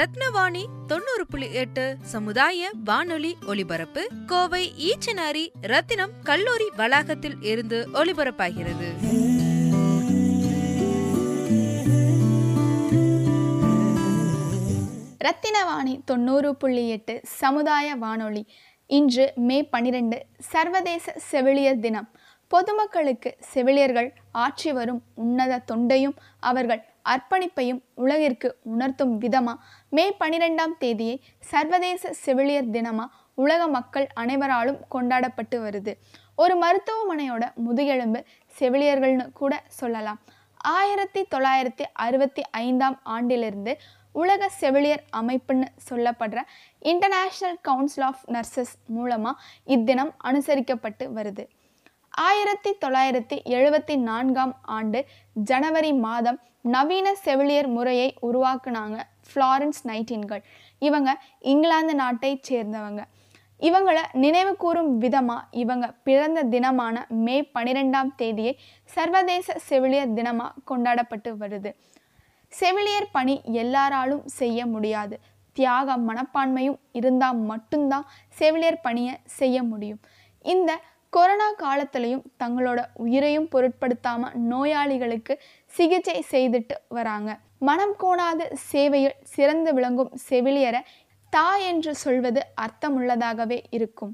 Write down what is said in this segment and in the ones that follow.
ரத்னவாணி தொண்ணூறு புள்ளி எட்டு சமுதாய வானொலி ஒலிபரப்பு கோவை ஈச்சனாரி ரத்தினம் கல்லூரி வளாகத்தில் இருந்து ஒலிபரப்பாகிறது. ரத்தினவாணி தொண்ணூறு புள்ளி எட்டு சமுதாய வானொலி. இன்று மே பனிரெண்டு சர்வதேச செவிலியர் தினம். பொதுமக்களுக்கு செவிலியர்கள் ஆற்றி வரும் உன்னத தொண்டையும் அவர்கள் அர்ப்பணிப்பையும் உலகிற்கு உணர்த்தும் விதமா? மே பனிரெண்டாம் தேதியை சர்வதேச செவிலியர் தினமா? உலக மக்கள் அனைவராலும் கொண்டாடப்பட்டு வருது. ஒரு மருத்துவமனையோட முதுகெலும்பு செவிலியர்கள்னு கூட சொல்லலாம். ஆயிரத்தி தொள்ளாயிரத்தி அறுபத்தி ஐந்தாம் ஆண்டிலிருந்து உலக செவிலியர் அமைப்புன்னு சொல்லப்படுற இன்டர்நேஷ்னல் கவுன்சில் ஆஃப் நர்சஸ் மூலமாக இத்தினம் அனுசரிக்கப்பட்டு வருது. ஆயிரத்தி தொள்ளாயிரத்தி எழுபத்தி நான்காம் ஆண்டு ஜனவரி மாதம் நவீன செவிலியர் முறையை உருவாக்குனாங்க ஃப்ளாரன்ஸ் நைட்டின்கள். இவங்க இங்கிலாந்து நாட்டை சேர்ந்தவங்க. இவங்களை நினைவு கூறும் விதமாக இவங்க பிறந்த தினமான மே பனிரெண்டாம் தேதியை சர்வதேச செவிலியர் தினமாக கொண்டாடப்பட்டு வருது. செவிலியர் பணி எல்லாராலும் செய்ய முடியாது. தியாக மனப்பான்மையும் இருந்தால் மட்டும்தான் செவிலியர் பணியை செய்ய முடியும். இந்த கொரோனா காலத்திலையும் தங்களோட உயிரையும் பொருட்படுத்தாமல் நோயாளிகளுக்கு சிகிச்சை செய்துட்டு வராங்க. மனம் கோணாத சேவையில் சிறந்து விளங்கும் செவிலியரை தா என்று சொல்வது அர்த்தமுள்ளதாகவே இருக்கும்.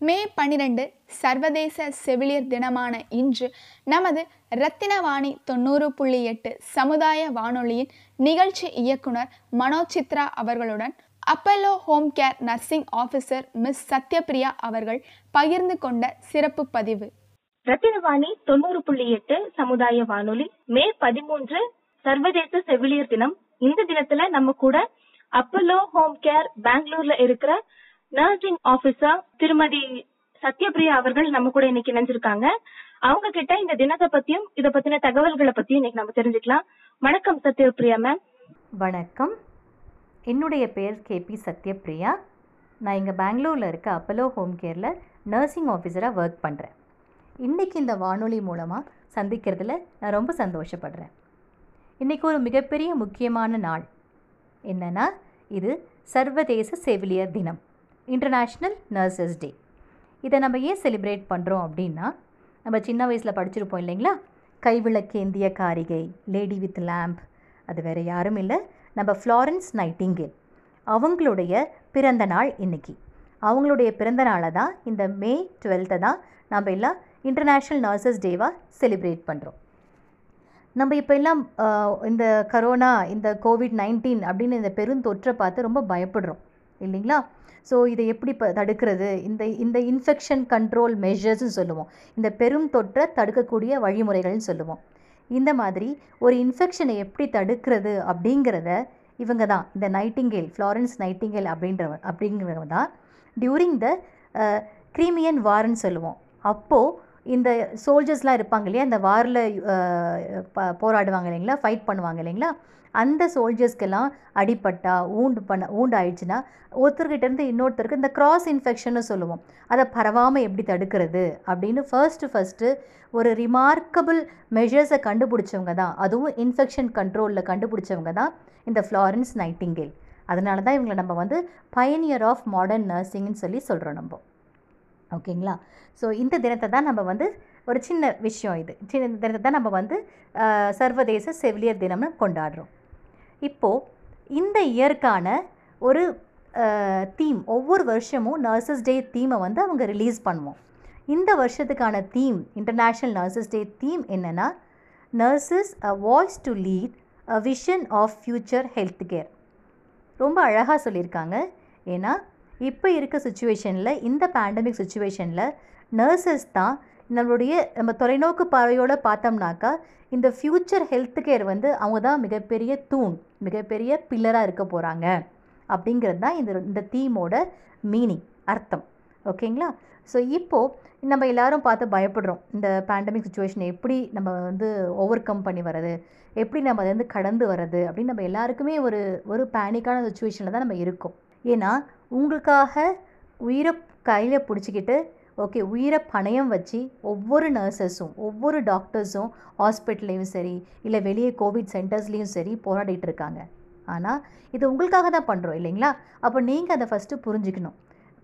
மே பன்னிரண்டு சர்வதேச செவிலியர் தினமான இன்று நமது ரத்தினவாணி தொண்ணூறு புள்ளி எட்டு சமுதாய வானொலியின் நிகழ்ச்சி இயக்குனர் மனோசித்ரா அவர்களுடன் Apollo home care nursing officer miss Sathyapriya அவர்கள் பகிர்ந்து கொண்ட சிறப்பு பதிவு. ரத்தினவாணி தொண்ணூறு புள்ளி எட்டு சமுதாய வானொலி மே பதிமூன்று சர்வதேச செவிலியர் தினம். இந்த தினத்துல நம்ம கூட அப்பல்லோ ஹோம் கேர் பெங்களூர்ல இருக்கிற நர்சிங் ஆபீசர் திருமதி சத்யபிரியா அவர்கள் நம்ம கூட இன்னைக்கு இணைஞ்சிருக்காங்க. அவங்க கிட்ட இந்த தினத்தை பத்தியும் இத பத்தின தகவல்களை பத்தியும் இன்னைக்கு நம்ம தெரிஞ்சுக்கலாம். வணக்கம் சத்யபிரியா மேம் வணக்கம். என்னுடைய பெயர் கேபி சத்யபிரியா. நான் இங்கே பெங்களூரில் இருக்க அப்பலோ ஹோம் கேரில் நர்சிங் ஆஃபீஸராக ஒர்க் பண்ணுறேன் இன்றைக்கி இந்த வானொலி மூலமாக சந்திக்கிறதுல நான் ரொம்ப சந்தோஷப்படுறேன். இன்றைக்கி ஒரு மிகப்பெரிய முக்கியமான நாள். என்னென்னா இது சர்வதேச செவிலியர் தினம் இன்டர்நேஷ்னல் நர்சஸ் டே இதை நம்ம ஏன் செலிப்ரேட் பண்ணுறோம் அப்படின்னா நம்ம சின்ன வயசில் படிச்சிருப்போம் இல்லைங்களா? கைவிளக்கேந்திய காரிகை லேடி வித் லேம்ப் அது வேறு யாரும் இல்லை. நம்ம ஃப்ளாரன்ஸ் நைட்டிங்கேல் அவங்களுடைய பிறந்த நாள் இன்றைக்கி அவங்களுடைய பிறந்த நாளை தான் இந்த மே டுவெல்த்தை தான் நம்ம எல்லாம் இன்டர்நேஷ்னல் நர்சஸ் டேவாக செலிப்ரேட் பண்ணுறோம் நம்ம இப்போ எல்லாம் இந்த கரோனா இந்த கோவிட் நைன்டீன் அப்படின்னு இந்த பெருந்தொற்றை பார்த்து ரொம்ப பயப்படுறோம். இல்லைங்களா? ஸோ இதை எப்படி இப்போ தடுக்கிறது? இந்த இந்த இன்ஃபெக்ஷன் கண்ட்ரோல் மெஷர்ஸ்னு சொல்லுவோம். இந்த பெரும் தொற்றை தடுக்கக்கூடிய வழிமுறைகள்னு சொல்லுவோம். இந்த மாதிரி ஒரு இன்ஃபெக்ஷனை எப்படி தடுக்கிறது அப்படிங்கிறத இவங்க தான் இந்த நைட்டிங்கேல் ஃப்ளாரன்ஸ் நைட்டிங்கேல் அப்படின்றவ அப்படிங்கிறவங்க தான். டியூரிங் த க்ரீமியன் வார்ன்னு சொல்லுவோம். அப்போது இந்த சோல்ஜர்ஸ்லாம் இருப்பாங்க இல்லையா? இந்த வாரில் போராடுவாங்க இல்லைங்களா? ஃபைட் பண்ணுவாங்க இல்லைங்களா? அந்த சோல்ஜர்ஸ்க்கெல்லாம் அடிப்பட்டா ஊண்டு பண்ண ஊண்டு ஆயிடுச்சுன்னா ஒருத்தர்கிட்டேருந்து இன்னொருத்தருக்கு இந்த கிராஸ் இன்ஃபெக்ஷன்னு சொல்லுவோம். அதை பரவாமல் எப்படி தடுக்கிறது? அப்படின்னு ஃபர்ஸ்ட்டு ஃபஸ்ட்டு ஒரு ரிமார்க்கபிள் மெஷர்ஸை கண்டுபிடிச்சவங்க தான். அதுவும் இன்ஃபெக்ஷன் கண்ட்ரோலில் கண்டுபிடிச்சவங்க தான் இந்த ஃப்ளாரன்ஸ் நைட்டிங்கேல் அதனால தான் இவங்களை நம்ம வந்து பயனியர் ஆஃப் மாடர்ன் நர்சிங்னு சொல்லி சொல்கிறோம் நம்ம. ஓகேங்களா? ஸோ இந்த தினத்தை தான் நம்ம வந்து ஒரு சின்ன விஷயம் இது. சின்ன தினத்தை தான் நம்ம வந்து சர்வதேச செவிலியர் தினம்னு கொண்டாடுறோம். இப்போது இந்த இயற்கான ஒரு தீம் ஒவ்வொரு வருஷமும் நர்சஸ் டே தீமை வந்து அவங்க ரிலீஸ் பண்ணுவோம். இந்த வருஷத்துக்கான theme international nurses day theme என்னென்னா nurses a voice to lead a vision of future health care ரொம்ப அழகாக சொல்லியிருக்காங்க. ஏன்னா இப்போ இருக்க சுச்சுவேஷனில் இந்த பேண்டமிக் சுச்சுவேஷனில் நர்சஸ் தான் நம்மளுடைய நம்ம தொலைநோக்கு பார்வையோடு பார்த்தோம்னாக்கா இந்த ஃப்யூச்சர் ஹெல்த் கேர் வந்து அவங்க தான் மிகப்பெரிய தூண் மிகப்பெரிய பில்லராக இருக்க போகிறாங்க அப்படிங்கிறது தான் இந்த இந்த தீமோட மீனிங் அர்த்தம். ஓகேங்களா? ஸோ இப்போது நம்ம எல்லாரும் பார்த்து பயப்படுறோம். இந்த பேண்டமிக் சுச்சுவேஷனை எப்படி நம்ம வந்து ஓவர் கம் பண்ணி வர்றது? எப்படி நம்ம அதை வந்து கடந்து வர்றது? அப்படின்னு நம்ம எல்லாருக்குமே ஒரு ஒரு பேனிக்கான சுச்சுவேஷனில் தான் நம்ம இருக்கோம். ஏன்னா உங்களுக்காக உயிரை கையில் பிடிச்சிக்கிட்டு ஓகே உயிரை பணயம் வச்சு ஒவ்வொரு நர்சஸும் ஒவ்வொரு டாக்டர்ஸும் ஹாஸ்பிட்டல்லையும் சரி இல்லை வெளியே கோவிட் சென்டர்ஸ்லேயும் சரி போராடிட்டு இருக்காங்க. ஆனால் இது உங்களுக்காக தான் பண்ணுறோம் இல்லைங்களா? அப்போ நீங்கள் அதை ஃபஸ்ட்டு புரிஞ்சுக்கணும்.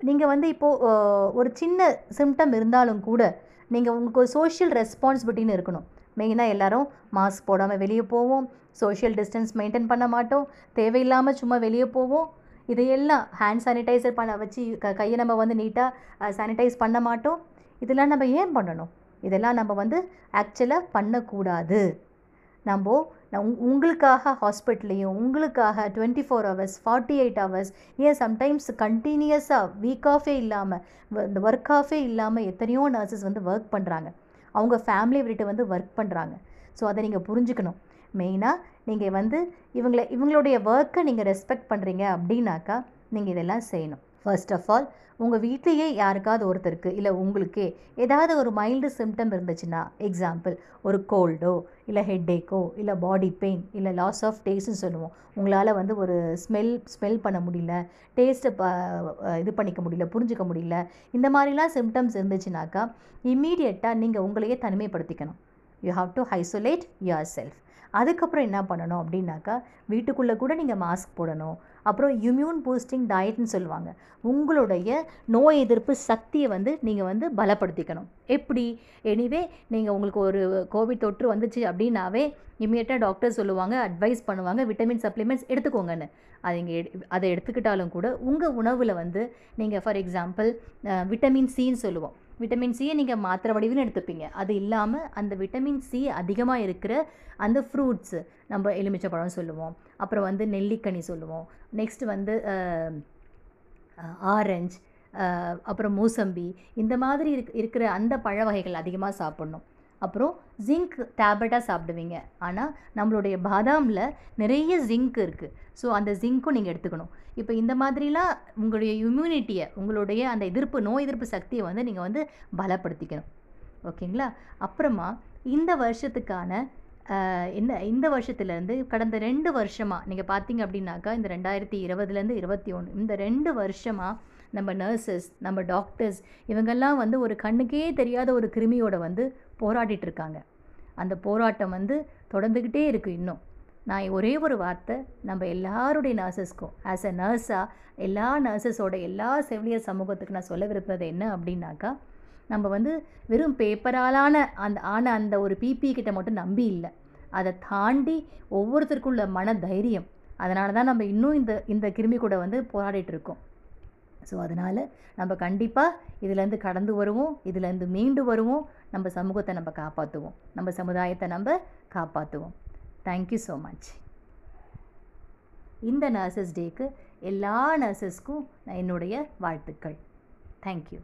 நீங்கள் வந்து இப்போது ஒரு சின்ன சிம்டம் இருந்தாலும் கூட நீங்கள் உங்களுக்கு ஒரு சோஷியல் ரெஸ்பான்சிபிலிட்டின்னு இருக்கணும். மெயினாக எல்லாரும் மாஸ்க் போடாமல் வெளியே போவோம் சோஷியல் டிஸ்டன்ஸ் மெயின்டைன் பண்ண மாட்டோம் தேவையில்லாமல் சும்மா வெளியே போவோம் இதையெல்லாம் ஹேண்ட் சானிடைசர் பண்ண வச்சு க கையை நம்ம வந்து நீட்டாக சானிடைஸ் பண்ண மாட்டோம். இதெல்லாம் நம்ம ஏன் பண்ணணும்? இதெல்லாம் நம்ம வந்து ஆக்சுவலாக பண்ணக்கூடாது. நம்ம உங்களுக்காக ஹாஸ்பிட்டல்லையும் உங்களுக்காக twenty four hours forty eight hours ஏன் சம்டைம்ஸ் கண்டினியூஸாக வீக் ஆஃபே இல்லாமல் இந்த ஒர்க் ஆஃபே இல்லாமல் எத்தனையோ நர்சஸ் வந்து ஒர்க் பண்ணுறாங்க அவங்க ஃபேமிலி விட்டு வந்து ஒர்க் பண்ணுறாங்க ஸோ அதை நீங்கள் புரிஞ்சுக்கணும். மெயினாக நீங்கள் வந்து இவங்களை இவங்களுடைய ஒர்க்கை நீங்கள் ரெஸ்பெக்ட் பண்ணுறீங்க அப்படின்னாக்கா நீங்கள் இதெல்லாம் செய்யணும். ஃபர்ஸ்ட் ஆஃப் ஆல் உங்கள் வீட்லேயே யாருக்காவது ஒருத்தருக்கு இல்லை உங்களுக்கே ஏதாவது ஒரு மைல்டு சிம்டம் இருந்துச்சுன்னா எக்ஸாம்பிள் ஒரு கோல்டோ இல்லை ஹெட்டேக்கோ இல்லை பாடி பெயின் இல்லை லாஸ் ஆஃப் டேஸ்ட்னு சொல்லுவோம். உங்களால் வந்து ஒரு ஸ்மெல் ஸ்மெல் பண்ண முடியல டேஸ்ட்டை ப இது பண்ணிக்க முடியல புரிஞ்சுக்க முடியல இந்த மாதிரிலாம் சிம்டம்ஸ் இருந்துச்சுனாக்கா இம்மீடியட்டாக நீங்கள் உங்களையே தனிமைப்படுத்திக்கணும். You have to isolate your self அதுக்கப்புறம் என்ன பண்ணணும் அப்படின்னாக்கா வீட்டுக்குள்ளே கூட நீங்கள் மாஸ்க் போடணும். அப்புறம் இம்யூன் பூஸ்டிங் டயட்னு சொல்லுவாங்க. உங்களுடைய நோய் எதிர்ப்பு சக்தியை வந்து நீங்கள் வந்து பலப்படுத்திக்கணும். எப்படி? எனிவே நீங்கள் உங்களுக்கு ஒரு கோவிட் தொற்று வந்துச்சு அப்படின்னாவே இமீடியட்டாக டாக்டர் சொல்லுவாங்க அட்வைஸ் பண்ணுவாங்க விட்டமின் சப்ளிமெண்ட்ஸ் எடுத்துக்கோங்கன்னு. அதை இங்கே அதை எடுத்துக்கிட்டாலும் கூட உங்கள் உணவில் வந்து நீங்கள் ஃபார் எக்ஸாம்பிள் விட்டமின் சின்னு சொல்லுவோம். விட்டமின் சியை நீங்கள் மாத்திரை வடிவில் எடுத்துப்பீங்க. அது இல்லாமல் அந்த விட்டமின் சி அதிகமாக இருக்கிற அந்த ஃப்ரூட்ஸு நம்ம எலுமிச்சப்பழம் சொல்லுவோம். அப்புறம் வந்து நெல்லிக்கனி சொல்லுவோம். நெக்ஸ்ட் வந்து ஆரஞ்ச் அப்புறம் மூசம்பி இந்த மாதிரி இருக் இருக்கிற அந்த பழ வகைகள் அதிகமாக சாப்பிட்ணும். அப்புறம் ஜிங்க் டேப்லெட்டாக சாப்பிடுவீங்க. ஆனால் நம்மளுடைய பாதாமில் நிறைய ஜிங்க் இருக்குது ஸோ அந்த ஜிங்க்கும் நீங்கள் எடுத்துக்கணும். இப்போ இந்த மாதிரிலாம் உங்களுடைய இம்யூனிட்டியை உங்களுடைய அந்த எதிர்ப்பு நோய் எதிர்ப்பு சக்தியை வந்து நீங்கள் வந்து பலப்படுத்திக்கணும். ஓகேங்களா? அப்புறமா இந்த வருஷத்துக்கான என்ன இந்த வருஷத்துலேருந்து கடந்த ரெண்டு வருஷமாக நீங்கள் பார்த்தீங்க அப்படின்னாக்கா இந்த ரெண்டாயிரத்தி இருபதுலேருந்து இருபத்தி ஒன்று இந்த ரெண்டு வருஷமாக நம்ம நர்சஸ் நம்ம டாக்டர்ஸ் இவங்கெல்லாம் வந்து ஒரு கண்ணுக்கே தெரியாத ஒரு கிருமியோட வந்து போராடிட்டு இருக்காங்க அந்த போராட்டம் வந்து தொடர்ந்துக்கிட்டே இருக்குது இன்னும். நான் ஒரே ஒரு வார்த்தை நம்ம எல்லாருடைய நர்சஸ்க்கும் ஆஸ் அ நர்ஸாக எல்லா நர்சஸோட எல்லா செவிலியர் சமூகத்துக்கு நான் சொல்ல விரும்புறது என்ன அப்படின்னாக்கா நம்ம வந்து வெறும் பேப்பராலான அந்த ஆன அந்த ஒரு பிபி கிட்ட மட்டும் நம்பி இல்லை. அதை தாண்டி ஒவ்வொருத்தருக்குள்ள மன தைரியம் அதனால தான் நம்ம இன்னும் இந்த இந்த கிருமி கூட வந்து போராடிட்டு இருக்கோம் ஸோ அதனால் நம்ம கண்டிப்பாக இதுலேருந்து கடந்து வருவோம் இதுலேருந்து மீண்டு வருவோம் நம்ம சமூகத்தை நம்ம காப்பாற்றுவோம் நம்ம சமுதாயத்தை நம்ம காப்பாற்றுவோம் தேங்க்யூ ஸோ மச் இந்த நர்சஸ் டேக்கு எல்லா நர்சஸ்க்கும் என்னுடைய வாழ்த்துக்கள். தேங்க்யூ